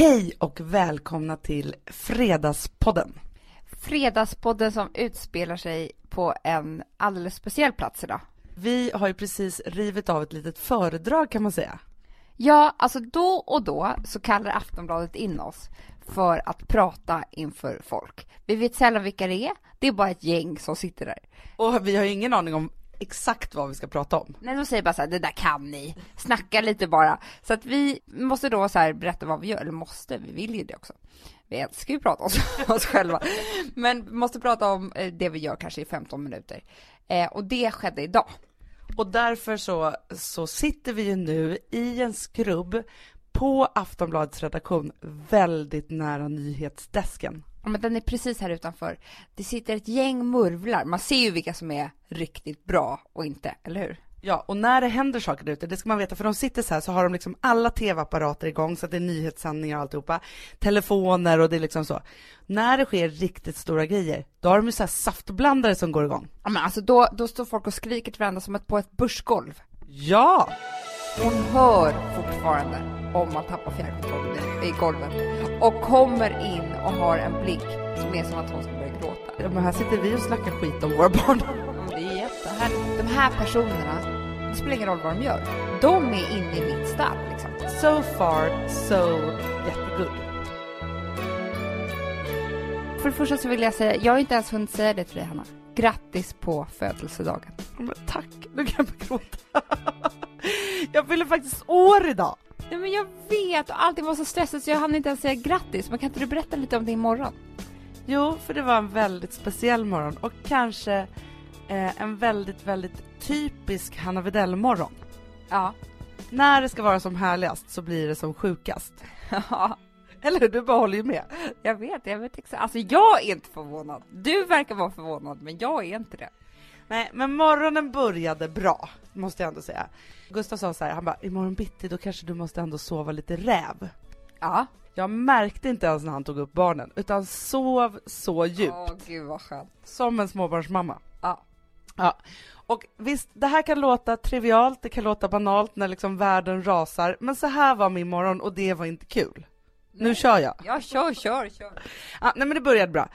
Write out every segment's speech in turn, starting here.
Hej och välkomna till Fredagspodden. Fredagspodden som utspelar sig på en alldeles speciell plats idag. Vi har ju precis rivit av ett litet föredrag kan man säga. Ja, alltså då och då så kallar Aftonbladet in oss för att prata inför folk. Vi vet sällan vilka det är, det är bara ett gäng som sitter där. Och vi har ju ingen aning om exakt vad vi ska prata om. Nej, de säger bara så här, det där kan ni, snacka lite bara. Så att vi måste då så här berätta vad vi gör, eller måste, vi vill ju det också. Vi älskar ju att prata om oss själva, men måste prata om eh, det vi gör kanske i 15 minuter. Eh, och det skedde idag. Och därför så, så sitter vi ju nu i en skrubb på Aftonbladets redaktion väldigt nära nyhetsdesken. Men den är precis här utanför. Det sitter ett gäng murvlar. Man ser ju vilka som är riktigt bra och inte, eller hur? Ja, och när det händer saker där ute, det ska man veta, för de sitter så här så har de liksom alla tv-apparater igång så att det är nyhetssändningar och alltihopa, telefoner och det är liksom så. När det sker riktigt stora grejer, då har de ju så här saftblandare som går igång. Ja, men alltså då, då står folk och skriker till varandra som ett på ett börsgolv. Ja! Hon hör fortfarande om man tappar fjärrkontrollen i, golvet och kommer in och har en blick som är som att hon ska börja gråta. Ja, men här sitter vi och snackar skit om våra barn. Det är jättehärligt. De här personerna, det spelar ingen roll vad de gör. De är inne i mitt stall liksom. So far, so jättegood. För det första så vill jag säga, jag har inte ens hunnit säga det till dig Hanna. Grattis på födelsedagen. Men tack, nu kan jag börja gråta. Jag fyller faktiskt år idag. Nej men jag vet och allting var så stressigt så jag hann inte ens säga grattis. Men kan inte du berätta lite om din morgon? Jo, för det var en väldigt speciell morgon och kanske eh, en väldigt, väldigt typisk Hanna Widell-morgon. Ja. När det ska vara som härligast så blir det som sjukast. Eller hur? Du bara håller ju med. jag vet, jag vet exakt. Alltså jag är inte förvånad. Du verkar vara förvånad men jag är inte det. Nej, men morgonen började bra, måste jag ändå säga. Gustav sa så här, han bara, imorgon bitti då kanske du måste ändå sova lite räv. Ja. Jag märkte inte ens när han tog upp barnen, utan sov så djupt. Åh gud vad skönt. Som en småbarnsmamma. Ja. Ja. Och visst, det här kan låta trivialt, det kan låta banalt när liksom världen rasar, men så här var min morgon och det var inte kul. Nu kör jag. Ja, kör, kör, kör. Ja, nej men det började bra.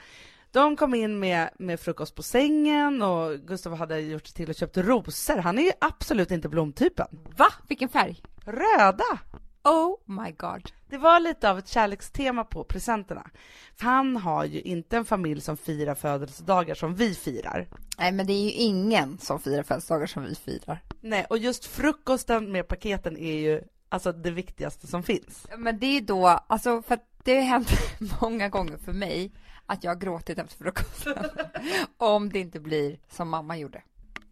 De kom in med, med frukost på sängen och Gustav hade gjort till och köpt rosor. Han är ju absolut inte blomtypen. Va? Vilken färg? Röda! Oh my god. Det var lite av ett kärlekstema på presenterna. Han har ju inte en familj som firar födelsedagar som vi firar. Nej men det är ju ingen som firar födelsedagar som vi firar. Nej, och just frukosten med paketen är ju alltså det viktigaste som finns. Men det är då, alltså för att det har hänt många gånger för mig att jag har gråtit efter frukosten. Om det inte blir som mamma gjorde.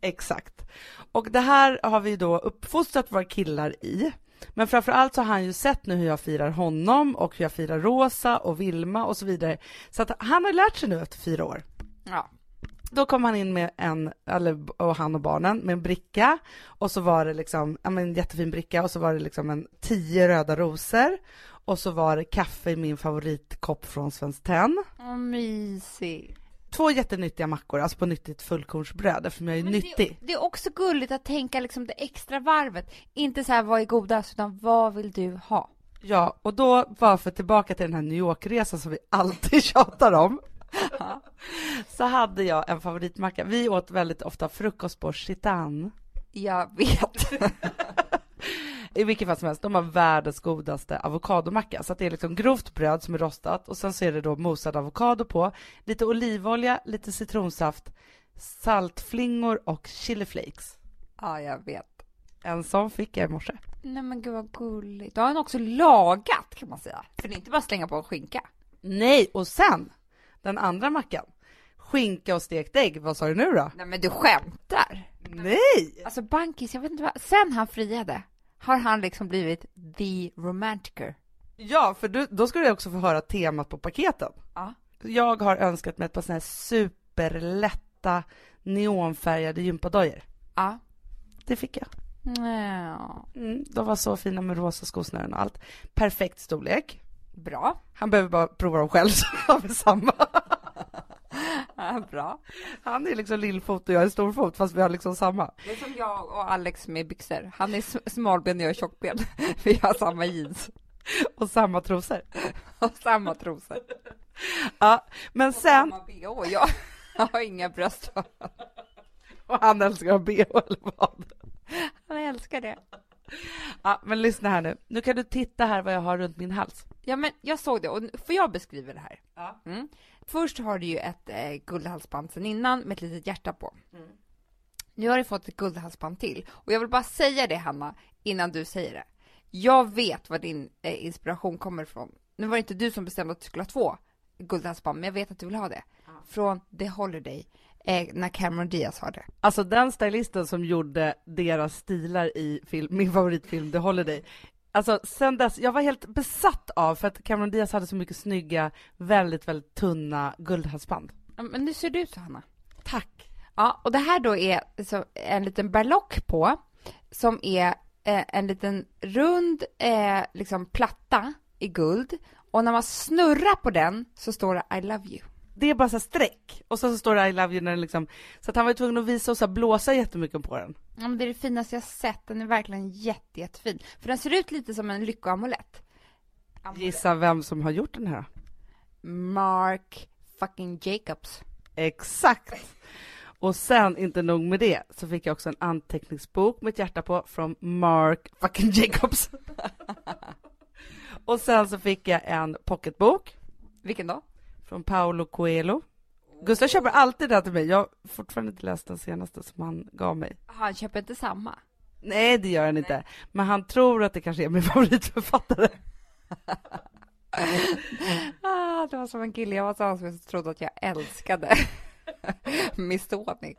Exakt. Och det här har vi då uppfostrat våra killar i. Men framför allt så har han ju sett nu hur jag firar honom och hur jag firar Rosa och Vilma och så vidare. Så att han har lärt sig nu efter fyra år. Ja. Då kom han in med en, eller, och han och barnen, med en bricka och så var det liksom, ja men en jättefin bricka och så var det liksom en tio röda rosor och så var det kaffe i min favoritkopp från Svenskt Tenn. Vad mysigt. Två jättenyttiga mackor, alltså på nyttigt fullkornsbröd eftersom jag är nyttig. Det, det är också gulligt att tänka liksom det extra varvet. Inte så här vad är godast, utan vad vill du ha? Ja, och då bara för tillbaka till den här New York-resan som vi alltid tjatar om. så hade jag en favoritmacka. Vi åt väldigt ofta frukost på Chitan. Jag vet. I vilket fall som helst, de har världens godaste avokadomacka. Så att det är liksom grovt bröd som är rostat och sen så är det då mosad avokado på, lite olivolja, lite citronsaft, saltflingor och chiliflakes. ja, jag vet. En sån fick jag i morse. Nej men gud vad gulligt. Då har han också lagat kan man säga. För det är inte bara att slänga på en skinka. Nej, och sen den andra mackan. Skinka och stekt ägg, vad sa du nu då? Nej men du skämtar. Nej! Alltså Bankis, jag vet inte vad. Sen han friade har han liksom blivit the romantiker. Ja, för du, då ska du också få höra temat på paketen. Ja. Jag har önskat mig ett par såna här superlätta neonfärgade gympadojor. Ja. Det fick jag. ja. Mm, de var så fina med rosa skosnören och allt. Perfekt storlek. Bra. Han behöver bara prova dem själv så har vi samma. Ja, bra. Han är liksom lillfot och jag är storfot fast vi har liksom samma. Det är som jag och Alex med byxor. Han är smalben och jag är tjockben. Vi har samma jeans. Och samma trosor. Och samma trosor. Ja, men Och sen, samma bh. Jag har inga bröst. och han älskar att bh eller vad? Han älskar det. Ja, men lyssna här nu. Nu kan du titta här vad jag har runt min hals. Ja, men jag såg det. Och får jag beskriva det här? Ja. Mm. Först har du ju ett eh, guldhalsband sen innan med ett litet hjärta på. Mm. Nu har du fått ett guldhalsband till. Och jag vill bara säga det, Hanna, innan du säger det. Jag vet var din eh, inspiration kommer ifrån. Nu var det inte du som bestämde att du skulle ha två guldhalsband, men jag vet att du vill ha det. Från The Holiday, eh, när Cameron Diaz har det. Alltså den stylisten som gjorde deras stilar i film, min favoritfilm The Holiday. Alltså sen dess, jag var helt besatt av, för att Cameron Diaz hade så mycket snygga, väldigt, väldigt tunna guldhalsband. Ja, Men nu ser du ut så, Hanna. Tack! Ja, och det här då är så en liten berlock på, som är eh, en liten rund eh, liksom platta i guld. Och när man snurrar på den så står det I love you. Det är bara så streck, och sen så står det I love you när den liksom, så att han var tvungen att visa och så blåsa jättemycket på den. Ja, men det är det finaste jag sett. Den är verkligen jätte, jättefin. För den ser ut lite som en lyckoamulett. Gissa vem som har gjort den här? Mark fucking Jacobs. Exakt! Och sen, inte nog med det, så fick jag också en anteckningsbok med ett hjärta på från Mark fucking Jacobs. och sen så fick jag en pocketbok Vilken då? Från Paolo Coelho. Gustav köper alltid den till mig. Jag har fortfarande inte läst den senaste som han gav mig. Han köper inte samma. Nej, det gör han inte. Men han tror att det kanske är min favoritförfattare. Ah, det var som en kille jag var tillsammans med som trodde att jag älskade Missoni.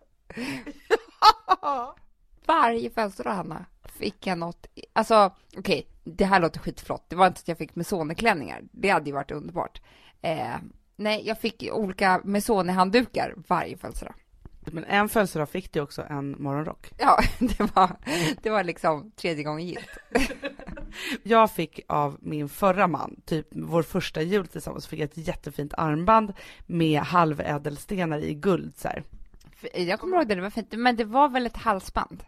Varje födelsedag, Hanna, fick jag något. i- Alltså, okej, det här låter skitflott. Det var inte att jag fick Missoni-klänningar. Det hade ju varit underbart. Eh, nej, jag fick olika Missoni-handdukar varje födelsedag. Men en födelsedag fick du också en morgonrock. Ja, det var, det var liksom tredje gången gilt. Jag fick av min förra man, typ vår första jul tillsammans, fick jag ett jättefint armband med halvädelstenar i guld så här. Jag kommer ihåg det, det var fint. Men det var väl ett halsband?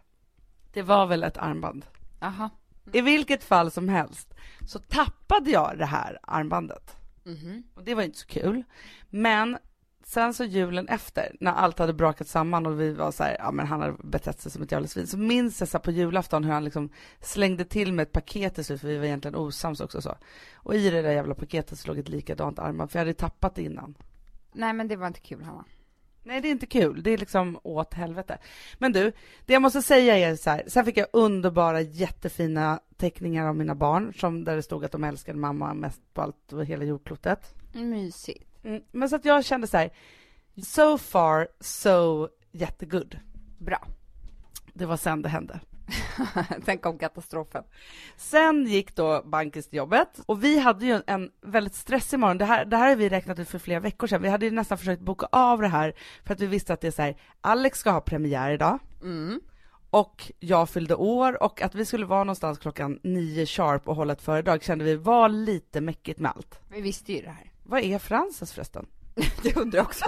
Det var väl ett armband. Aha. I vilket fall som helst så tappade jag det här armbandet. Mhm. Och det var inte så kul. Men sen så julen efter, när allt hade brakat samman och vi var så här, ja men han hade betett sig som ett jävla svin, så minns jag så här på julafton hur han liksom slängde till med ett paket till slut, för vi var egentligen osams också så. Och i det där jävla paketet så låg ett likadant armband, för jag hade tappat det innan. Nej, men det var inte kul, Hanna. Nej, det är inte kul. Det är liksom åt helvete. Men du, det jag måste säga är så här. Sen fick jag underbara, jättefina teckningar av mina barn, som där det stod att de älskade mamma mest på allt och hela jordklotet. Mysigt. Mm. Men så att jag kände så här, so far, so jättegood. Bra. Det var sen det hände. Sen kom katastrofen. Sen gick då Bankis till jobbet och vi hade ju en väldigt stressig morgon. Det här, det här har vi räknat ut för flera veckor sedan. Vi hade ju nästan försökt boka av det här för att vi visste att det är så här, Alex ska ha premiär idag Mm. Och jag fyllde år och att vi skulle vara någonstans klockan nio sharp och hålla ett föredrag kände vi var lite mäckigt med allt. Vi visste ju det här. Vad är Frances förresten? Det undrar jag också.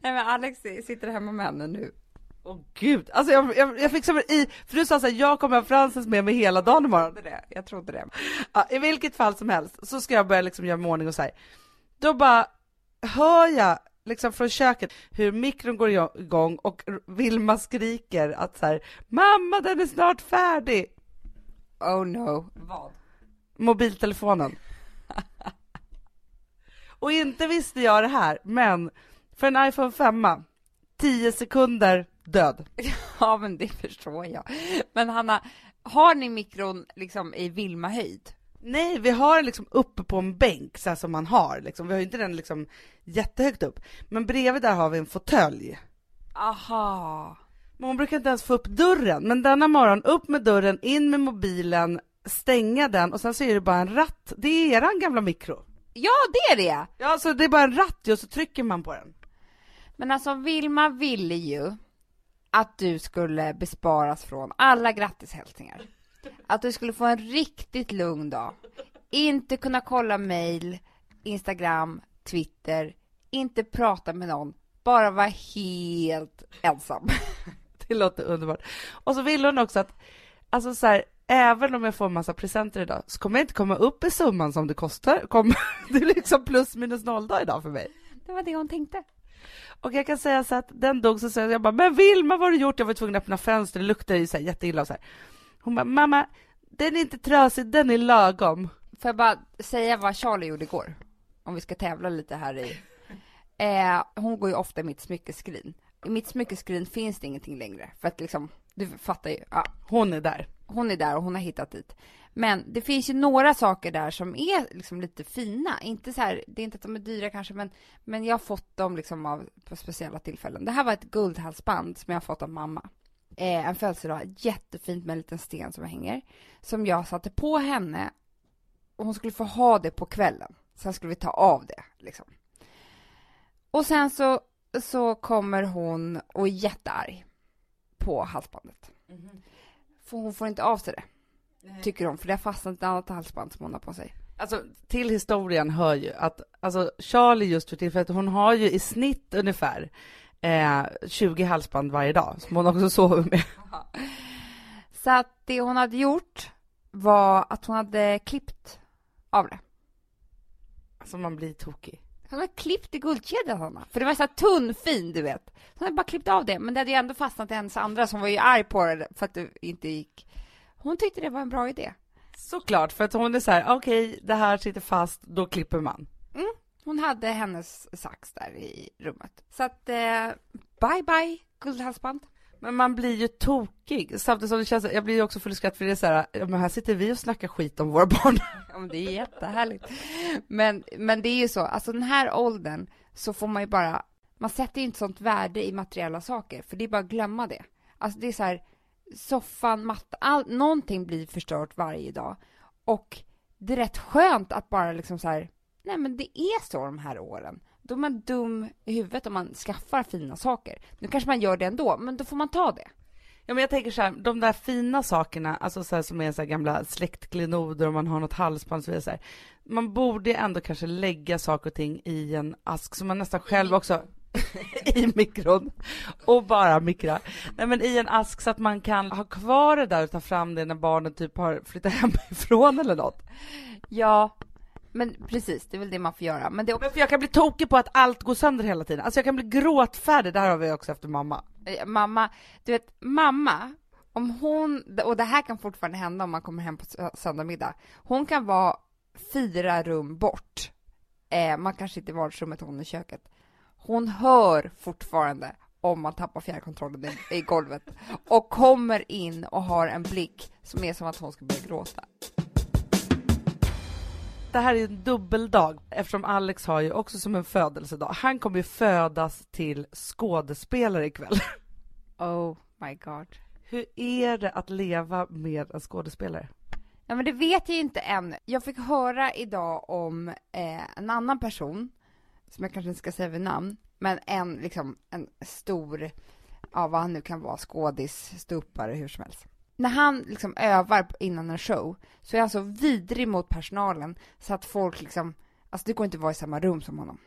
Nej men Alex sitter hemma med henne nu. Åh gud, alltså jag, jag, jag fick som i, för du sa såhär, jag kommer ha Frances med mig hela dagen imorgon. trodde det. Jag trodde det. Ja, I vilket fall som helst så ska jag börja liksom göra mig ordning och så här. Då bara hör jag liksom från köket hur mikron går igång och Vilma skriker att så här, mamma den är snart färdig. Oh no. Vad? Mobiltelefonen. och inte visste jag det här, men för en iPhone 5, 10 sekunder död. Ja men det förstår jag. Men Hanna, har ni mikron liksom i Vilma-höjd? Nej, vi har liksom uppe på en bänk så här som man har liksom. Vi har ju inte den liksom jättehögt upp. Men bredvid där har vi en fåtölj. Aha. Men hon brukar inte ens få upp dörren. Men denna morgon, upp med dörren, in med mobilen, stänga den och sen så är det bara en ratt. Det är eran gamla mikro. Ja det är det! Ja, så det är bara en ratt och så trycker man på den. Men alltså Vilma ville ju att du skulle besparas från alla grattishälsningar. Att du skulle få en riktigt lugn dag. Inte kunna kolla mail, Instagram, Twitter, inte prata med någon, bara vara helt ensam. Det låter underbart. Och så ville hon också att, alltså så här, även om jag får massa presenter idag så kommer jag inte komma upp i summan som det kostar. Det är liksom plus minus noll dag idag för mig. Det var det hon tänkte. Och jag kan säga så att den dog så säger jag bara, men Vilma vad har du gjort? Jag var tvungen att öppna fönstret, det luktar ju så här jätteilla och så här. Hon bara, mamma, den är inte trasig, den är lagom. Får jag bara säga vad Charlie gjorde igår? Om vi ska tävla lite här i. Eh, hon går ju ofta i mitt smyckeskrin. I mitt smyckeskrin finns det ingenting längre. För att liksom, du fattar ju. Ja, Hon är där. hon är där och hon har hittat dit. Men det finns ju några saker där som är liksom lite fina. Inte så här, det är inte att de är dyra kanske, men, men jag har fått dem liksom av, på speciella tillfällen. Det här var ett guldhalsband som jag har fått av mamma. Eh, en födelsedag, jättefint med en liten sten som hänger. Som jag satte på henne och hon skulle få ha det på kvällen. Sen skulle vi ta av det liksom. Och sen så, så kommer hon och är jättearg på halsbandet. För hon får inte av sig det, tycker hon, för det har fastnat ett annat halsband som hon har på sig. Alltså till historien hör ju att alltså Charlie just för tillfället, hon har ju i snitt ungefär eh, 20 halsband varje dag som hon också sover med. Så att det hon hade gjort var att hon hade klippt av det. Alltså man blir tokig. Hon hade klippt i guldkedjan, Hanna. För det var så här tunnfin, du vet. Hon hade bara klippt av det, men det hade ju ändå fastnat i hennes andra som var ju arg på det för att det inte gick. Hon tyckte det var en bra idé. Såklart, för att hon är så här, okej, det här sitter fast, då klipper man. Hon hade hennes sax där i rummet. Så att, eh, bye bye guldhalsband. Men man blir ju tokig, samtidigt som det känns, jag blir ju också full i skratt för det är så här, men här sitter vi och snackar skit om våra barn. Ja, men det är jättehärligt. Men, men det är ju så, alltså den här åldern så får man ju bara, man sätter ju inte sånt värde i materiella saker, för det är bara att glömma det. Alltså det är så här, soffan, mattan, all, någonting blir förstört varje dag. Och det är rätt skönt att bara liksom så här, nej men det är så de här åren. Då är man dum i huvudet om man skaffar fina saker. Nu kanske man gör det ändå, men då får man ta det. Ja men jag tänker så här, de där fina sakerna, alltså så här, som är så här gamla släktklenoder och man har något halsband och så vidare. Så här. Man borde ändå kanske lägga saker och ting i en ask som man nästan själv också i mikron och bara mikra. Nej men i en ask så att man kan ha kvar det där och ta fram det när barnen typ har flyttat hemifrån eller något. Ja, men precis, det är väl det man får göra. Men det också Men för jag kan bli tokig på att allt går sönder hela tiden. Alltså jag kan bli gråtfärdig, det här har vi också efter mamma. Eh, mamma, du vet, mamma, om hon, och det här kan fortfarande hända om man kommer hem på sö- söndag middag, hon kan vara fyra rum bort. Eh, man kanske inte i vardagsrummet, hon i köket. Hon hör fortfarande om man tappar fjärrkontrollen i, i golvet och kommer in och har en blick som är som att hon ska börja gråta. Det här är en dubbeldag eftersom Alex har ju också som en födelsedag. Han kommer ju födas till skådespelare ikväll. Oh my god. Hur är det att leva med en skådespelare? Ja, men det vet jag inte än. Jag fick höra idag om eh, en annan person, som jag kanske inte ska säga vid namn, men en, liksom, en stor, ja vad han nu kan vara, skådis, ståuppare, hur som helst. När han liksom övar innan en show, så är han så vidrig mot personalen, så att folk liksom, alltså det går inte att vara i samma rum som honom.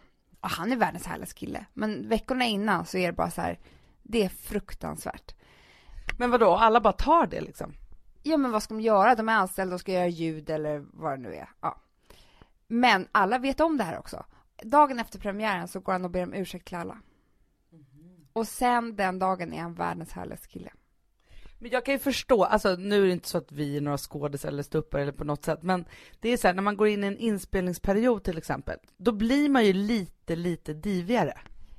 Och han är världens härligaste kille, men veckorna innan så är det bara så här, det är fruktansvärt. Men vadå, alla bara tar det liksom? Ja, men vad ska de göra? De är anställda och ska göra ljud eller vad det nu är. Ja. Men alla vet om det här också. Dagen efter premiären så går han och ber om ursäkt till alla. Och sen den dagen är han världens härligaste kille. Men jag kan ju förstå, alltså nu är det inte så att vi är några skådis eller ståuppare eller på något sätt, men det är så här, när man går in i en inspelningsperiod till exempel, då blir man ju lite, lite divigare.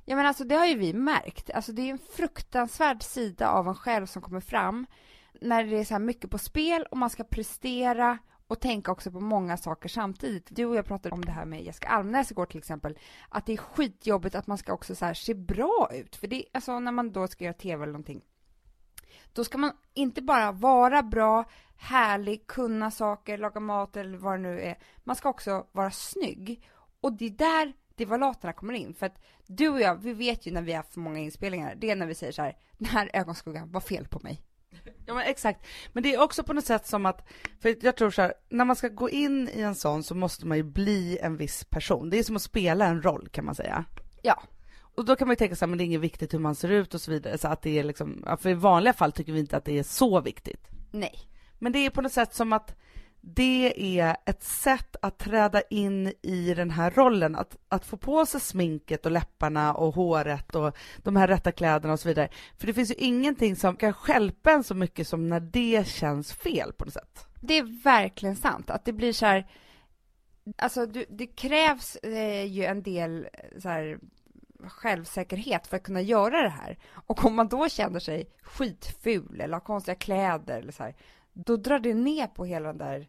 Ja men alltså det har ju vi märkt. Alltså det är en fruktansvärd sida av en själv som kommer fram när det är så här mycket på spel och man ska prestera och tänka också på många saker samtidigt. Du och jag pratade om det här med Jessica Almnäs igår till exempel, att det är skitjobbigt att man ska också så här se bra ut. För det, alltså när man då ska göra tv eller någonting, då ska man inte bara vara bra, härlig, kunna saker, laga mat eller vad det nu är. Man ska också vara snygg. Och det är där divalaterna kommer in. För att du och jag, vi vet ju när vi har för många inspelningar, det är när vi säger så här, den här ögonskuggan var fel på mig. Ja men exakt, men det är också på något sätt som att, för jag tror så här, när man ska gå in i en sån så måste man ju bli en viss person. Det är som att spela en roll kan man säga. Ja. Och då kan man ju tänka här, men det är inget viktigt hur man ser ut och så vidare, så att det är liksom, för i vanliga fall tycker vi inte att det är så viktigt. Nej. Men det är på något sätt som att det är ett sätt att träda in i den här rollen, att, att få på sig sminket och läpparna och håret och de här rätta kläderna och så vidare. För det finns ju ingenting som kan skälpa en så mycket som när det känns fel på något sätt. Det är verkligen sant, att det blir så här, alltså du, det krävs eh, ju en del så här självsäkerhet för att kunna göra det här. Och om man då känner sig skitful eller har konstiga kläder eller så här, då drar det ner på hela den där,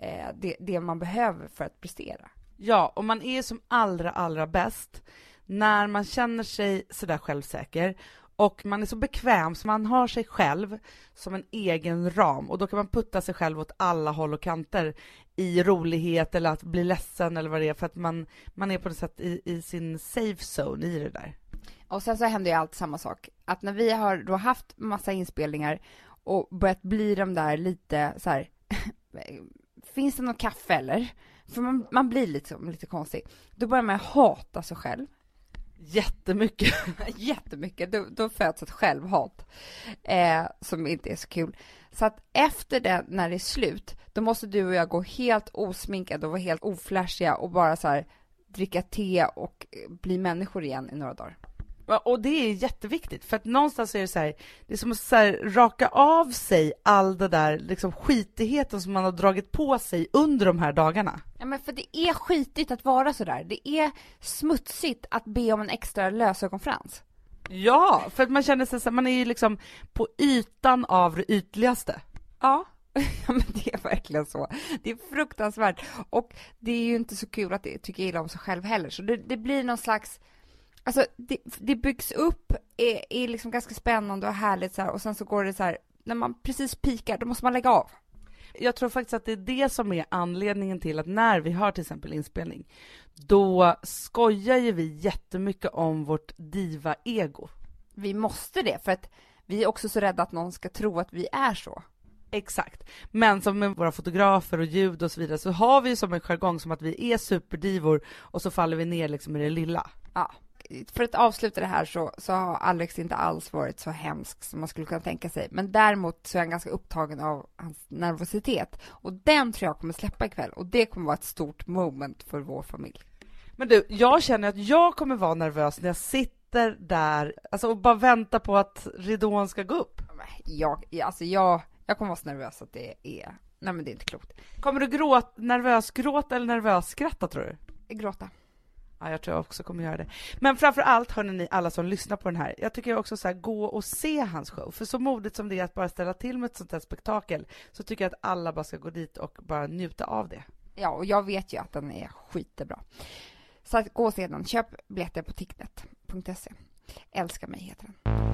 eh, det, det man behöver för att prestera. Ja, och man är som allra, allra bäst när man känner sig sådär självsäker och man är så bekväm så man har sig själv som en egen ram och då kan man putta sig själv åt alla håll och kanter i rolighet eller att bli ledsen eller vad det är för att man, man är på något sätt i, i sin safe zone i det där. Och sen så händer ju alltid samma sak, att när vi har då haft massa inspelningar och börjat bli de där lite så här, finns det något kaffe eller? För man, man blir liksom lite konstig. Då börjar man hata sig själv. Jättemycket. Jättemycket. Då, då föds ett självhat eh, som inte är så kul. Så att efter det, när det är slut, då måste du och jag gå helt osminkade och vara helt oflashiga och bara så här dricka te och eh, bli människor igen i några dagar. Och det är jätteviktigt, för att någonstans är det så här, det är som att så raka av sig all det där liksom skitigheten som man har dragit på sig under de här dagarna. Ja men för det är skitigt att vara så där. Det är smutsigt att be om en extra lösögonfrans. Ja, för att man känner sig så man är ju liksom på ytan av det ytligaste. Ja. Ja men det är verkligen så. Det är fruktansvärt. Och det är ju inte så kul att tycka illa om sig själv heller. Så det, det blir någon slags Alltså det, det byggs upp, är, är liksom ganska spännande och härligt så här, och sen så går det så här, när man precis pikar, då måste man lägga av. Jag tror faktiskt att det är det som är anledningen till att när vi har till exempel inspelning, då skojar ju vi jättemycket om vårt diva-ego. Vi måste det, för att vi är också så rädda att någon ska tro att vi är så. Exakt. Men som med våra fotografer och ljud och så vidare så har vi ju som en jargong som att vi är superdivor och så faller vi ner liksom i det lilla. Ja, för att avsluta det här så, så har Alex inte alls varit så hemsk som man skulle kunna tänka sig. Men däremot så är han ganska upptagen av hans nervositet. Och den tror jag kommer släppa ikväll. Och det kommer vara ett stort moment för vår familj. Men du, jag känner att jag kommer vara nervös när jag sitter där alltså, och bara väntar på att ridån ska gå upp. Jag, alltså jag, jag kommer vara så nervös att det är... Nej men det är inte klokt. Kommer du gråta, nervös gråta eller nervös skratta tror du? Gråta. Ja, jag tror jag också kommer göra det. Men framför allt, hörni ni alla som lyssnar på den här, jag tycker också så här, gå och se hans show. För så modigt som det är att bara ställa till med ett sånt här spektakel, så tycker jag att alla bara ska gå dit och bara njuta av det. Ja, och jag vet ju att den är skitbra. Så att gå sedan. Köp biljetter på ticknet.se. Älska mig heter den.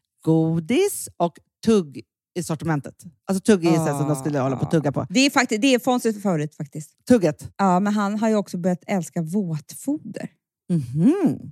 godis och tugg i sortimentet. Alltså tugg är ah. som de skulle hålla på att tugga på. Det är, faktiskt, det är Fonzies favorit faktiskt. Tugget. Ja, men han har ju också börjat älska våtfoder. Mhm.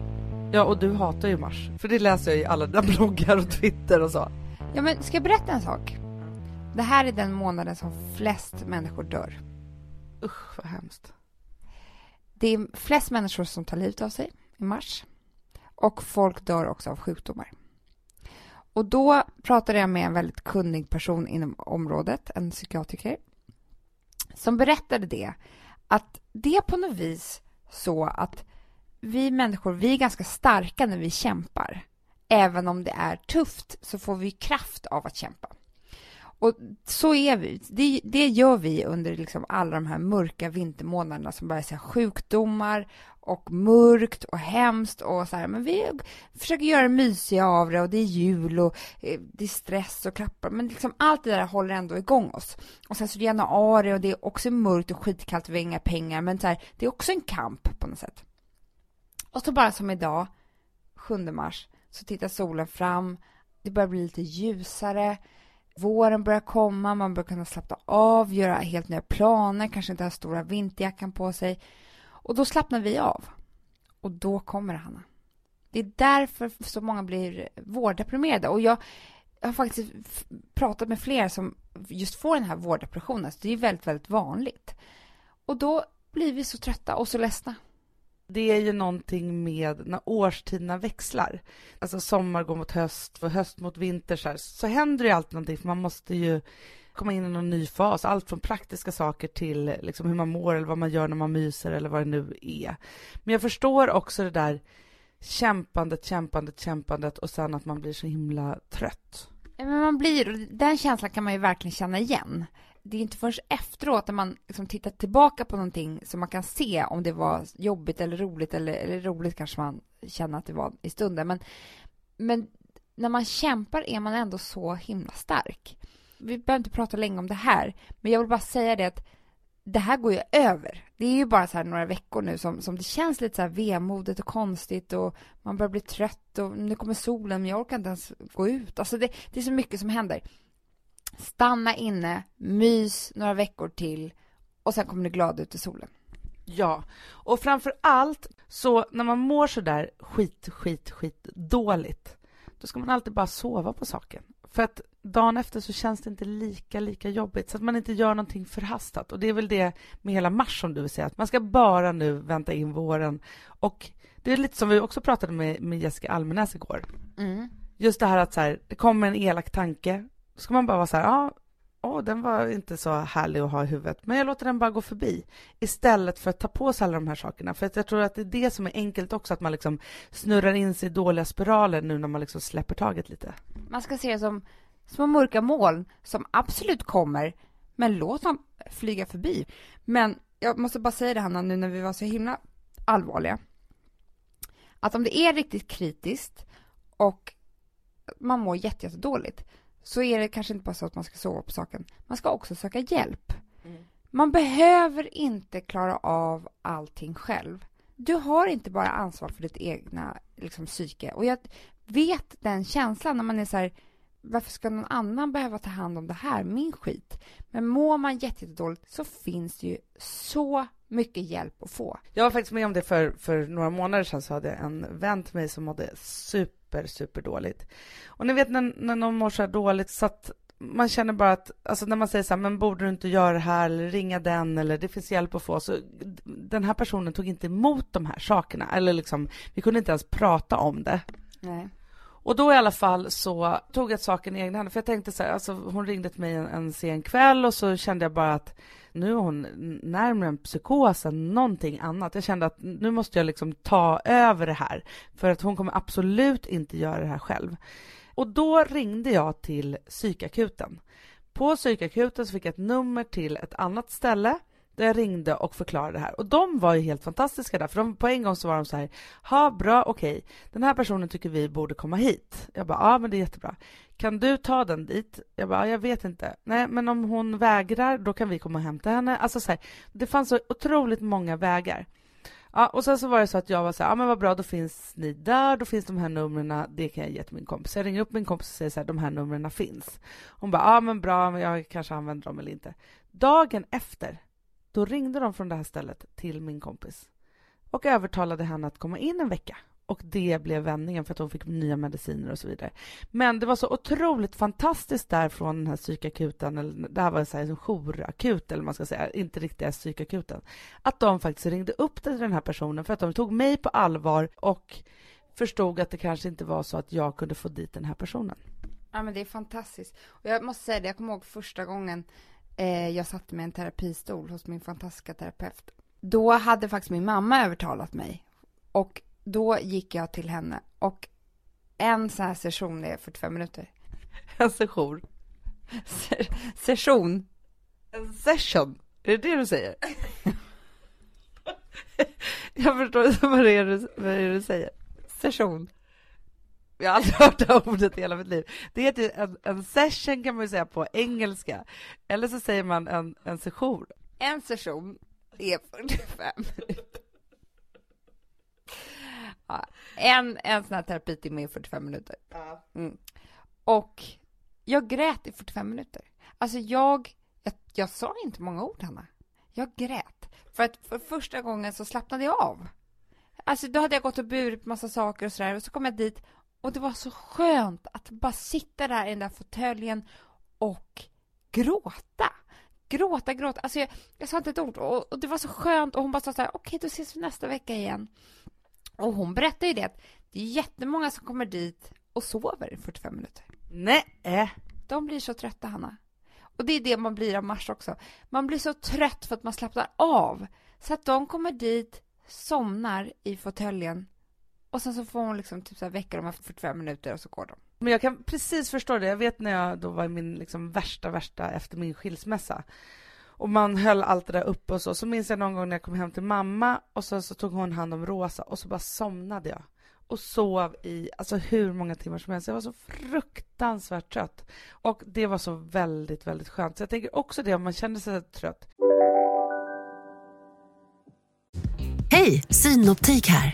Ja, och du hatar ju Mars. För det läser jag i alla dina bloggar och Twitter och så. Ja, men ska jag berätta en sak? Det här är den månaden som flest människor dör. Usch, vad hemskt. Det är flest människor som tar livet av sig i mars. Och folk dör också av sjukdomar. Och då pratade jag med en väldigt kunnig person inom området, en psykiatriker, som berättade det, att det är på något vis så att vi människor, vi är ganska starka när vi kämpar. Även om det är tufft så får vi kraft av att kämpa. Och så är vi. Det, det gör vi under liksom alla de här mörka vintermånaderna som bara är sjukdomar och mörkt och hemskt och så här. Men vi försöker göra det mysiga av det och det är jul och eh, det är stress och klappar. Men liksom allt det där håller ändå igång oss. Och sen så är det januari och det är också mörkt och skitkallt och vi har inga pengar. Men så här, det är också en kamp på något sätt. Och så bara som idag, 7 mars, så tittar solen fram. Det börjar bli lite ljusare. Våren börjar komma, man börjar kunna slappna av, göra helt nya planer, kanske inte ha stora vinterjackan på sig. Och då slappnar vi av. Och då kommer det, Hanna. Det är därför så många blir vårdeprimerade. Och jag har faktiskt pratat med flera som just får den här vårdepressionen. Så det är väldigt, väldigt vanligt. Och då blir vi så trötta och så ledsna. Det är ju någonting med när årstiderna växlar. Alltså sommar går mot höst och höst mot vinter så, här, så händer det ju alltid någonting för man måste ju komma in i någon ny fas. Allt från praktiska saker till liksom hur man mår eller vad man gör när man myser eller vad det nu är. Men jag förstår också det där kämpandet, kämpandet, kämpandet och sen att man blir så himla trött. Men man blir, och den känslan kan man ju verkligen känna igen. Det är inte först efteråt när man liksom tittar tillbaka på någonting som man kan se om det var jobbigt eller roligt eller, eller roligt kanske man känner att det var i stunden. Men, men när man kämpar är man ändå så himla stark. Vi behöver inte prata länge om det här, men jag vill bara säga det att det här går ju över. Det är ju bara så här några veckor nu som, som det känns lite så här vemodigt och konstigt och man börjar bli trött och nu kommer solen men jag orkar inte ens gå ut. Alltså det, det är så mycket som händer. Stanna inne, mys några veckor till och sen kommer du glad ut i solen. Ja, och framför allt så när man mår så där skit, skit, skit dåligt, då ska man alltid bara sova på saken. För att dagen efter så känns det inte lika, lika jobbigt. Så att man inte gör någonting förhastat. Och det är väl det med hela mars som du vill säga. Att man ska bara nu vänta in våren. Och det är lite som vi också pratade med, med Jessica Almenäs igår. Mm. Just det här att så här, det kommer en elak tanke. Då ska man bara vara så här, ja, åh, den var inte så härlig att ha i huvudet, men jag låter den bara gå förbi. Istället för att ta på sig alla de här sakerna. För att jag tror att det är det som är enkelt också, att man liksom snurrar in sig i dåliga spiraler nu när man liksom släpper taget lite. Man ska se det som små mörka moln som absolut kommer, men låt dem flyga förbi. Men jag måste bara säga det Hanna, nu när vi var så himla allvarliga. Att om det är riktigt kritiskt och man mår jättedåligt så är det kanske inte bara så att man ska sova på saken. Man ska också söka hjälp. Man behöver inte klara av allting själv. Du har inte bara ansvar för ditt egna liksom, psyke. Och jag vet den känslan när man är så här, varför ska någon annan behöva ta hand om det här, min skit? Men mår man jättedåligt så finns det ju så mycket hjälp att få. Jag var faktiskt med om det för, för några månader sedan så hade jag en vän till mig som mådde super, super dåligt. Och ni vet när, när någon mår så här dåligt så att man känner bara att, alltså när man säger så här, men borde du inte göra det här eller ringa den eller det finns hjälp att få, så den här personen tog inte emot de här sakerna eller liksom, vi kunde inte ens prata om det. Nej. Och då i alla fall så tog jag saken i egna händer, för jag tänkte så här, alltså hon ringde till mig en, en sen kväll och så kände jag bara att nu är hon närmare en psykos än någonting annat. Jag kände att nu måste jag liksom ta över det här, för att hon kommer absolut inte göra det här själv. Och då ringde jag till psykakuten. På psykakuten så fick jag ett nummer till ett annat ställe där jag ringde och förklarade det här. Och de var ju helt fantastiska där, för de, på en gång så var de så här, ha bra, okej, okay. den här personen tycker vi borde komma hit. Jag bara, ja men det är jättebra. Kan du ta den dit? Jag bara, jag vet inte. Nej, men om hon vägrar, då kan vi komma och hämta henne. Alltså så här, det fanns så otroligt många vägar. Ja, och sen så var det så att jag var så här, ja men vad bra, då finns ni där, då finns de här numren, det kan jag ge till min kompis. Jag ringer upp min kompis och säger så här, de här numren finns. Hon bara, ja men bra, men jag kanske använder dem eller inte. Dagen efter, då ringde de från det här stället till min kompis och övertalade henne att komma in en vecka. Och det blev vändningen för att hon fick nya mediciner och så vidare. Men det var så otroligt fantastiskt där från den här psykakuten, eller det här var så här en jourakut eller man ska säga, inte riktiga psykakuten, att de faktiskt ringde upp till den här personen för att de tog mig på allvar och förstod att det kanske inte var så att jag kunde få dit den här personen. Ja men det är fantastiskt. Och jag måste säga det, jag kommer ihåg första gången eh, jag satte mig i en terapistol hos min fantastiska terapeut. Då hade faktiskt min mamma övertalat mig och då gick jag till henne och en sån här session är 45 minuter. En session? Se session. En session? Är det det du säger? jag förstår inte vad det är du, vad det är du säger. Session. Jag har aldrig hört det här ordet i hela mitt liv. Det heter en, en session kan man ju säga på engelska. Eller så säger man en, en session. En session är 45 minuter. Ja, en, en sån här terapitimme är 45 minuter. Mm. Och jag grät i 45 minuter. Alltså jag, jag, jag sa inte många ord, Hanna. Jag grät. För att för första gången så slappnade jag av. Alltså då hade jag gått och burit massa saker och sådär och så kom jag dit och det var så skönt att bara sitta där i den där fåtöljen och gråta. Gråta, gråta. Alltså jag, jag sa inte ett ord och, och, det var så skönt och hon bara sa så här, okej okay, då ses vi nästa vecka igen. Och hon berättade ju det att det är jättemånga som kommer dit och sover i 45 minuter. Nej. De blir så trötta, Hanna. Och det är det man blir av Mars också. Man blir så trött för att man slappnar av. Så att de kommer dit, somnar i fåtöljen och sen så får hon liksom typ så här väcka dem efter 45 minuter och så går de. Men jag kan precis förstå det. Jag vet när jag då var i min liksom värsta, värsta efter min skilsmässa och man höll allt det där uppe och så. Så minns jag någon gång när jag kom hem till mamma och så, så tog hon hand om Rosa och så bara somnade jag och sov i alltså hur många timmar som helst. Jag var så fruktansvärt trött och det var så väldigt, väldigt skönt. Så jag tänker också det om man känner sig trött. Hej, Synoptik här.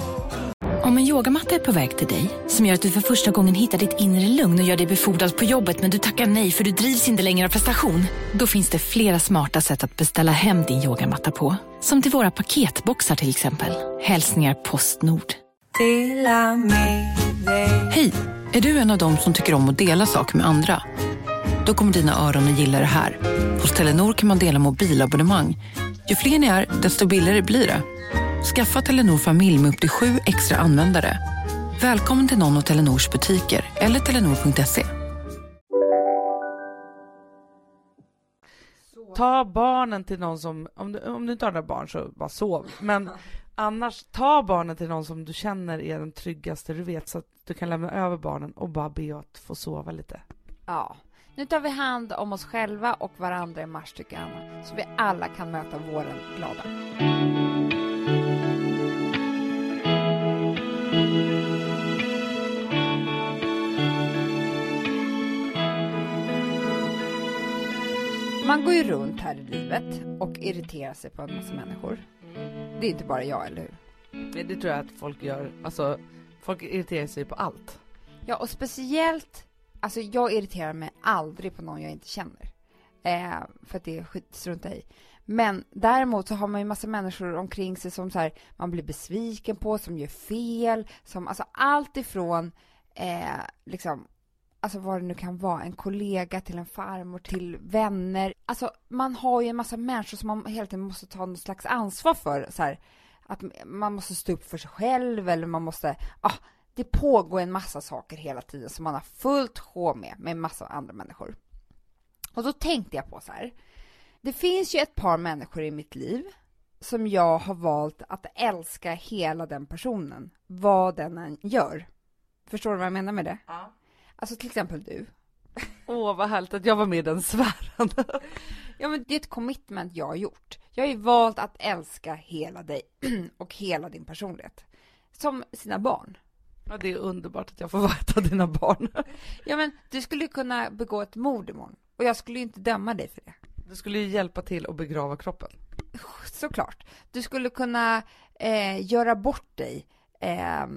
Om en yogamatta är på väg till dig, som gör att du för första gången hittar ditt inre lugn och gör dig befordrad på jobbet men du tackar nej för du drivs inte längre av prestation. Då finns det flera smarta sätt att beställa hem din yogamatta på. Som till våra paketboxar till exempel. Hälsningar Postnord. Hej! Är du en av dem som tycker om att dela saker med andra? Då kommer dina öron att gilla det här. Hos Telenor kan man dela mobilabonnemang. Ju fler ni är, desto billigare blir det. Skaffa Telenor familj med upp till sju extra användare. Välkommen till någon av Telenors butiker eller telenor.se. Ta barnen till någon som, om du, om du inte har några barn så bara sov. Men annars, ta barnen till någon som du känner är den tryggaste du vet så att du kan lämna över barnen och bara be att få sova lite. Ja. Nu tar vi hand om oss själva och varandra i mars, tycker Anna. Så vi alla kan möta våren glada. Man går ju runt här i livet och irriterar sig på en massa människor. Det är inte bara jag, eller hur? Nej, Det tror jag att folk gör. Alltså, folk irriterar sig på allt. Ja, och speciellt, alltså jag irriterar mig aldrig på någon jag inte känner. Eh, för att det är skit strunta i. Men däremot så har man ju massa människor omkring sig som så här, man blir besviken på, som gör fel, som, alltså allt ifrån, eh, liksom, alltså vad det nu kan vara, en kollega till en farmor till vänner. Alltså man har ju en massa människor som man hela tiden måste ta någon slags ansvar för. Så här, att man måste stå upp för sig själv eller man måste, ah, det pågår en massa saker hela tiden som man har fullt sjå med, med en massa andra människor. Och då tänkte jag på så här, det finns ju ett par människor i mitt liv som jag har valt att älska hela den personen, vad den än gör. Förstår du vad jag menar med det? Ja. Alltså till exempel du. Åh, vad härligt att jag var med i den sfären. Ja, men det är ett commitment jag har gjort. Jag har ju valt att älska hela dig och hela din personlighet. Som sina barn. Ja, det är underbart att jag får vara ett av dina barn. Ja, men du skulle kunna begå ett mord imorgon och jag skulle ju inte döma dig för det. Du skulle ju hjälpa till att begrava kroppen. Såklart. Du skulle kunna eh, göra bort dig eh,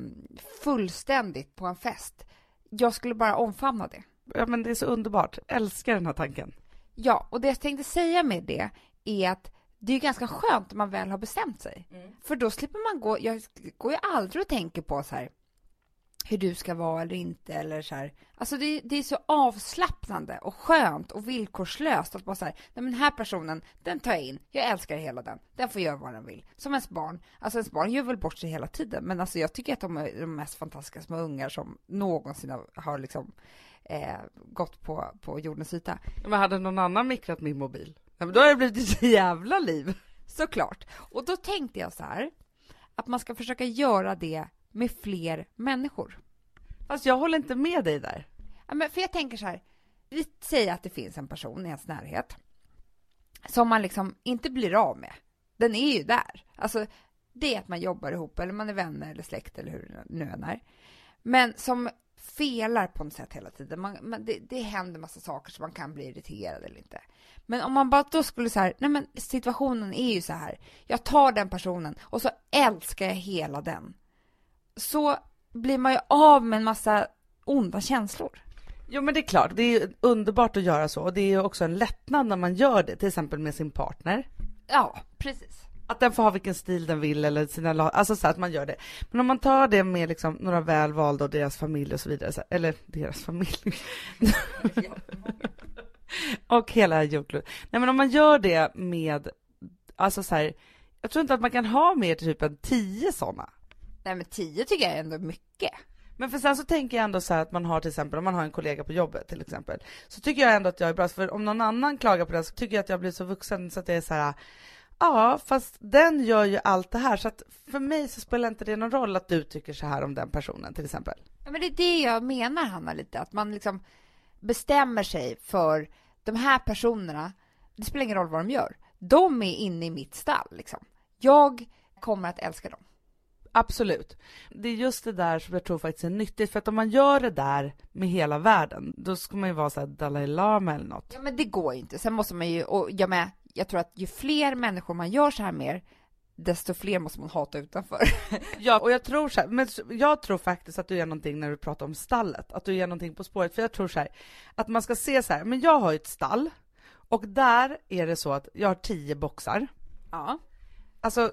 fullständigt på en fest. Jag skulle bara omfamna det. Ja, men det är så underbart. Älskar den här tanken. Ja, och det jag tänkte säga med det är att det är ganska skönt om man väl har bestämt sig. För då slipper man gå, jag går ju aldrig och tänker på så här hur du ska vara eller inte eller så här. Alltså det, det är så avslappnande och skönt och villkorslöst att bara så här, nej men den här personen, den tar jag in, jag älskar hela den, den får göra vad den vill. Som ens barn, alltså ens barn gör väl bort sig hela tiden, men alltså jag tycker att de är de mest fantastiska små ungar som någonsin har, har liksom eh, gått på, på jordens yta. Men hade någon annan mikrat min mobil? Nej, men då har det blivit ett jävla liv. Såklart. Och då tänkte jag så här, att man ska försöka göra det med fler människor. Fast jag håller inte med dig där. Ja, men för jag tänker så här, vi säger att det finns en person i ens närhet som man liksom inte blir av med. Den är ju där. Alltså, det är att man jobbar ihop eller man är vänner eller släkt eller hur det nu än är. Men som felar på något sätt hela tiden. Man, man, det, det händer massa saker så man kan bli irriterad eller inte. Men om man bara då skulle så här, nej men situationen är ju så här. Jag tar den personen och så älskar jag hela den. Så blir man ju av med en massa onda känslor. Jo men det är klart, det är underbart att göra så och det är också en lättnad när man gör det, till exempel med sin partner. Ja, precis. Att den får ha vilken stil den vill eller sina lag, alltså så att man gör det. Men om man tar det med liksom några väl valda och deras familj och så vidare, så, eller deras familj. och hela jordklotet. Nej men om man gör det med, alltså så här, jag tror inte att man kan ha mer typ än tio sådana. Nej men tio tycker jag är ändå mycket. Men för sen så tänker jag ändå så här att man har till exempel, om man har en kollega på jobbet till exempel, så tycker jag ändå att jag är bra, för om någon annan klagar på det så tycker jag att jag blir så vuxen så att det är så här, ja fast den gör ju allt det här så att för mig så spelar inte det någon roll att du tycker så här om den personen till exempel. Ja, men det är det jag menar Hanna lite, att man liksom bestämmer sig för de här personerna, det spelar ingen roll vad de gör, de är inne i mitt stall liksom. Jag kommer att älska dem. Absolut. Det är just det där som jag tror faktiskt är nyttigt, för att om man gör det där med hela världen, då ska man ju vara så här Dalai Lama eller något. Ja men det går ju inte. Sen måste man ju, och jag med, jag tror att ju fler människor man gör så här med, desto fler måste man hata utanför. Ja, och jag tror så här, men jag tror faktiskt att du gör någonting när du pratar om stallet, att du gör någonting på spåret, för jag tror så här, att man ska se så här, men jag har ju ett stall, och där är det så att jag har tio boxar. Ja. Alltså,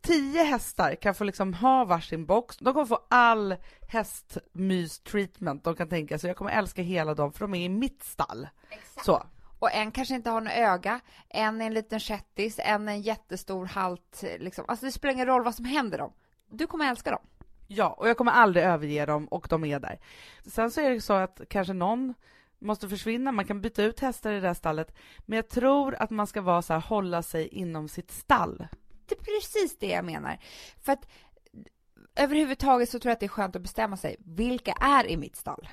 tio hästar kan få liksom ha varsin box, de kommer få all hästmys-treatment de kan tänka sig, jag kommer älska hela dem, för de är i mitt stall. Exakt. Så. Och en kanske inte har något öga, en är en liten shettis, en är en jättestor halt, liksom. Alltså det spelar ingen roll vad som händer dem. Du kommer älska dem. Ja, och jag kommer aldrig överge dem och de är där. Sen så är det så att kanske någon måste försvinna, man kan byta ut hästar i det där stallet, men jag tror att man ska vara så här, hålla sig inom sitt stall. Det är precis det jag menar. För att överhuvudtaget så tror jag att det är skönt att bestämma sig. Vilka är i mitt stall?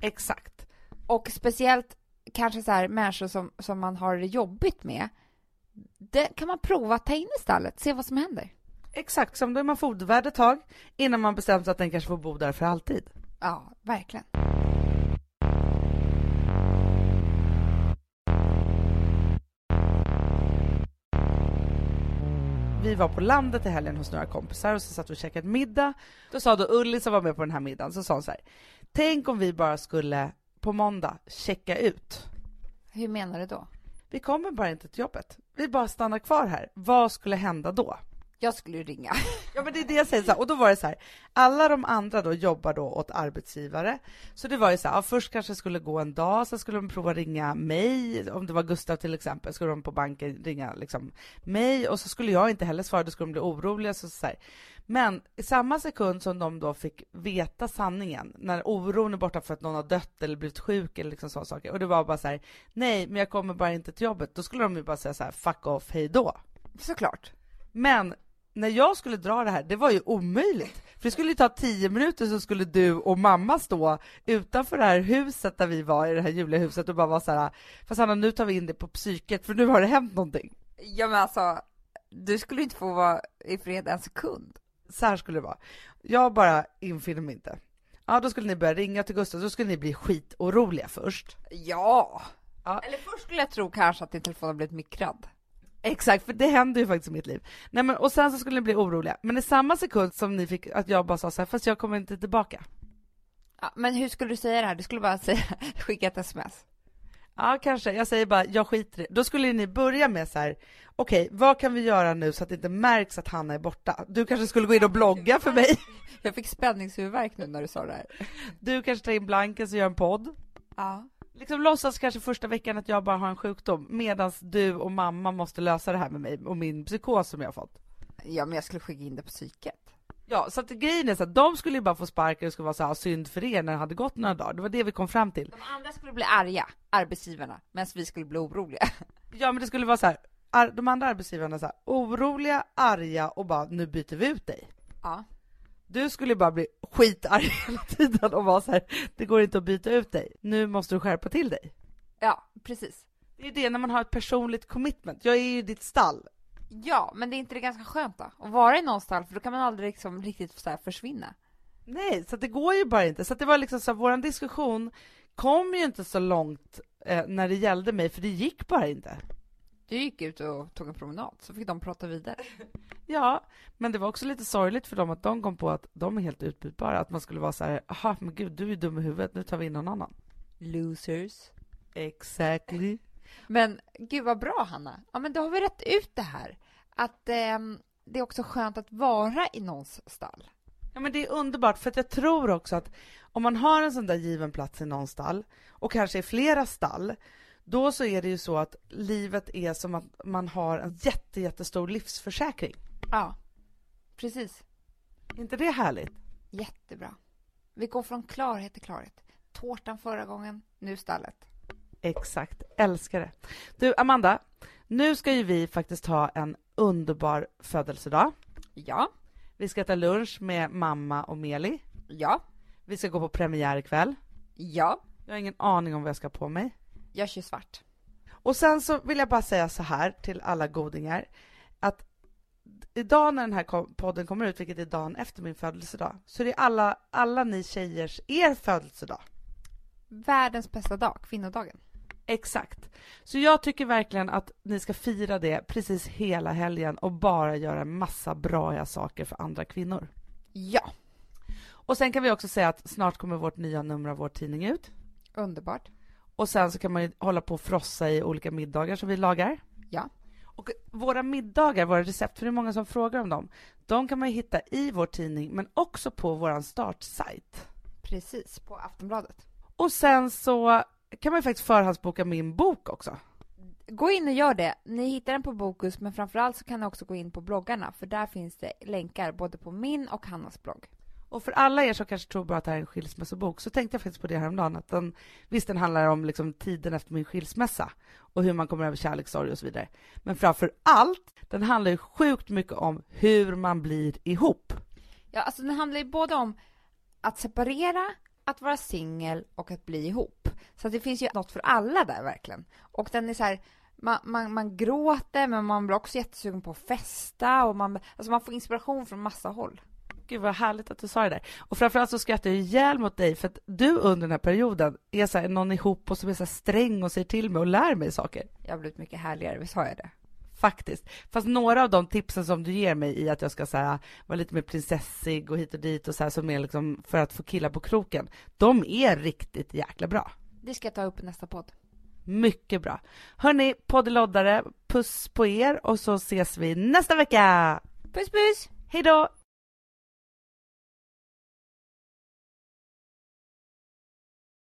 Exakt. Och speciellt kanske så här människor som, som man har det jobbigt med. Det kan man prova att ta in i stallet, se vad som händer. Exakt, som då är man fodervärd ett tag innan man bestämt sig att den kanske får bo där för alltid. Ja, verkligen. Vi var på landet i helgen hos några kompisar och så satt vi och käkade middag. Då sa då Ulli som var med på den här middagen, så sa hon så här. Tänk om vi bara skulle på måndag checka ut. Hur menar du då? Vi kommer bara inte till jobbet. Vi bara stannar kvar här. Vad skulle hända då? Jag skulle ju ringa. Ja men det är det jag säger så här. och då var det så här, alla de andra då jobbar då åt arbetsgivare, så det var ju så här, ja, först kanske skulle gå en dag, sen skulle de prova ringa mig, om det var Gustav till exempel, skulle de på banken ringa liksom mig, och så skulle jag inte heller svara, då skulle de bli oroliga, så, så här. Men i samma sekund som de då fick veta sanningen, när oron är borta för att någon har dött eller blivit sjuk eller liksom sådana saker, och det var bara så här, nej, men jag kommer bara inte till jobbet, då skulle de ju bara säga så här, fuck off, hej då. Såklart. Men när jag skulle dra det här, det var ju omöjligt. För det skulle ju ta tio minuter så skulle du och mamma stå utanför det här huset där vi var, i det här ljuvliga huset och bara vara så här, fast Anna nu tar vi in det på psyket för nu har det hänt någonting. Ja men alltså, du skulle inte få vara i fred en sekund. Så här skulle det vara. Jag bara infinner mig inte. Ja, då skulle ni börja ringa till Gustav, så skulle ni bli skitoroliga först. Ja. Ja. Eller först skulle jag tro kanske att din telefon har blivit mikrad. Exakt, för det händer ju faktiskt i mitt liv. Nej, men, och sen så skulle ni bli oroliga. Men i samma sekund som ni fick att jag bara sa så här, fast jag kommer inte tillbaka. Ja, men hur skulle du säga det här? Du skulle bara säga, skicka ett sms. Ja, kanske. Jag säger bara, jag skiter i. Då skulle ni börja med så här, okej, vad kan vi göra nu så att det inte märks att Hanna är borta? Du kanske skulle gå in och blogga för mig. Jag fick spänningshuvudvärk nu när du sa det här. Du kanske tar in Blankens och gör en podd. Ja. Liksom låtsas kanske första veckan att jag bara har en sjukdom, medan du och mamma måste lösa det här med mig och min psykos som jag har fått. Ja, men jag skulle skicka in det på psyket. Ja, så att grejen är så att de skulle ju bara få sparken och skulle vara så här, synd för er när det hade gått några dagar. Det var det vi kom fram till. De andra skulle bli arga, arbetsgivarna, medan vi skulle bli oroliga. Ja, men det skulle vara så här, de andra arbetsgivarna så här, oroliga, arga och bara, nu byter vi ut dig. Ja. Du skulle bara bli skitarg hela tiden och vara så här, det går inte att byta ut dig. Nu måste du skärpa till dig. Ja, precis. Det är ju det när man har ett personligt commitment. Jag är ju ditt stall. Ja, men det är inte det ganska skönt då? Att vara i någons stall, för då kan man aldrig liksom riktigt så här försvinna. Nej, så att det går ju bara inte. Så att det var liksom så här, våran diskussion kom ju inte så långt eh, när det gällde mig, för det gick bara inte. Du gick ut och tog en promenad, så fick de prata vidare. Ja, men det var också lite sorgligt för dem att de kom på att de är helt utbytbara. Att man skulle vara så här, aha, men gud, du är dum i huvudet, nu tar vi in någon annan. Losers. Exactly. Men gud vad bra Hanna. Ja men då har vi rätt ut det här. Att ehm, det är också skönt att vara i någons stall. Ja, men det är underbart, för att jag tror också att om man har en sån där given plats i någon stall, och kanske i flera stall, då så är det ju så att livet är som att man har en jätte, jättestor livsförsäkring. Ja, precis. Är inte det härligt? Jättebra. Vi går från klarhet till klarhet. Tårtan förra gången, nu stallet. Exakt, älskar det. Du, Amanda, nu ska ju vi faktiskt ha en underbar födelsedag. Ja, Vi ska äta lunch med mamma och Meli. ja, Vi ska gå på premiär ikväll. ja. Jag har ingen aning om vad jag ska ha på mig. Jag kör svart. Och sen så vill jag bara säga så här till alla godingar, att idag när den här podden kommer ut, vilket är dagen efter min födelsedag, så är det alla, alla ni tjejers, er födelsedag. Världens bästa dag, kvinnodagen. Exakt. Så jag tycker verkligen att ni ska fira det precis hela helgen och bara göra en massa bra saker för andra kvinnor. Ja, Och sen kan vi också säga att snart kommer vårt nya nummer av vår tidning ut. underbart. Och sen så kan man ju hålla på och frossa i olika middagar som vi lagar. Ja. Och våra middagar, våra recept, för det är många som frågar om dem, de kan man ju hitta i vår tidning men också på vår startsajt. Precis, på Aftonbladet. Och sen så kan man ju faktiskt förhandsboka min bok också. Gå in och gör det. Ni hittar den på Bokus, men framförallt så kan ni också gå in på bloggarna, för där finns det länkar både på min och Hannas blogg. Och för alla er som kanske tror bara att det här är en skilsmässobok så tänkte jag faktiskt på det häromdagen att den, visst den handlar om liksom tiden efter min skilsmässa och hur man kommer över kärlekssorg och så vidare. Men framför allt, den handlar ju sjukt mycket om hur man blir ihop. Ja, alltså den handlar ju både om att separera, att vara singel och att bli ihop. Så att det finns ju något för alla där verkligen. Och den är så här, man, man, man gråter men man blir också jättesugen på att festa och man, alltså man får inspiration från massa håll. Gud vad härligt att du sa det där. Och framförallt så skrattar jag ihjäl mot dig för att du under den här perioden är så här, någon ihop och som är så sträng och säger till mig och lär mig saker. Jag har blivit mycket härligare, visst har jag det? Faktiskt. Fast några av de tipsen som du ger mig i att jag ska så här, vara lite mer prinsessig och hit och dit och så här som är liksom för att få killar på kroken. De är riktigt jäkla bra. Det ska jag ta upp i nästa podd. Mycket bra. Hörni, poddloddare, puss på er och så ses vi nästa vecka. Puss puss! Hej då!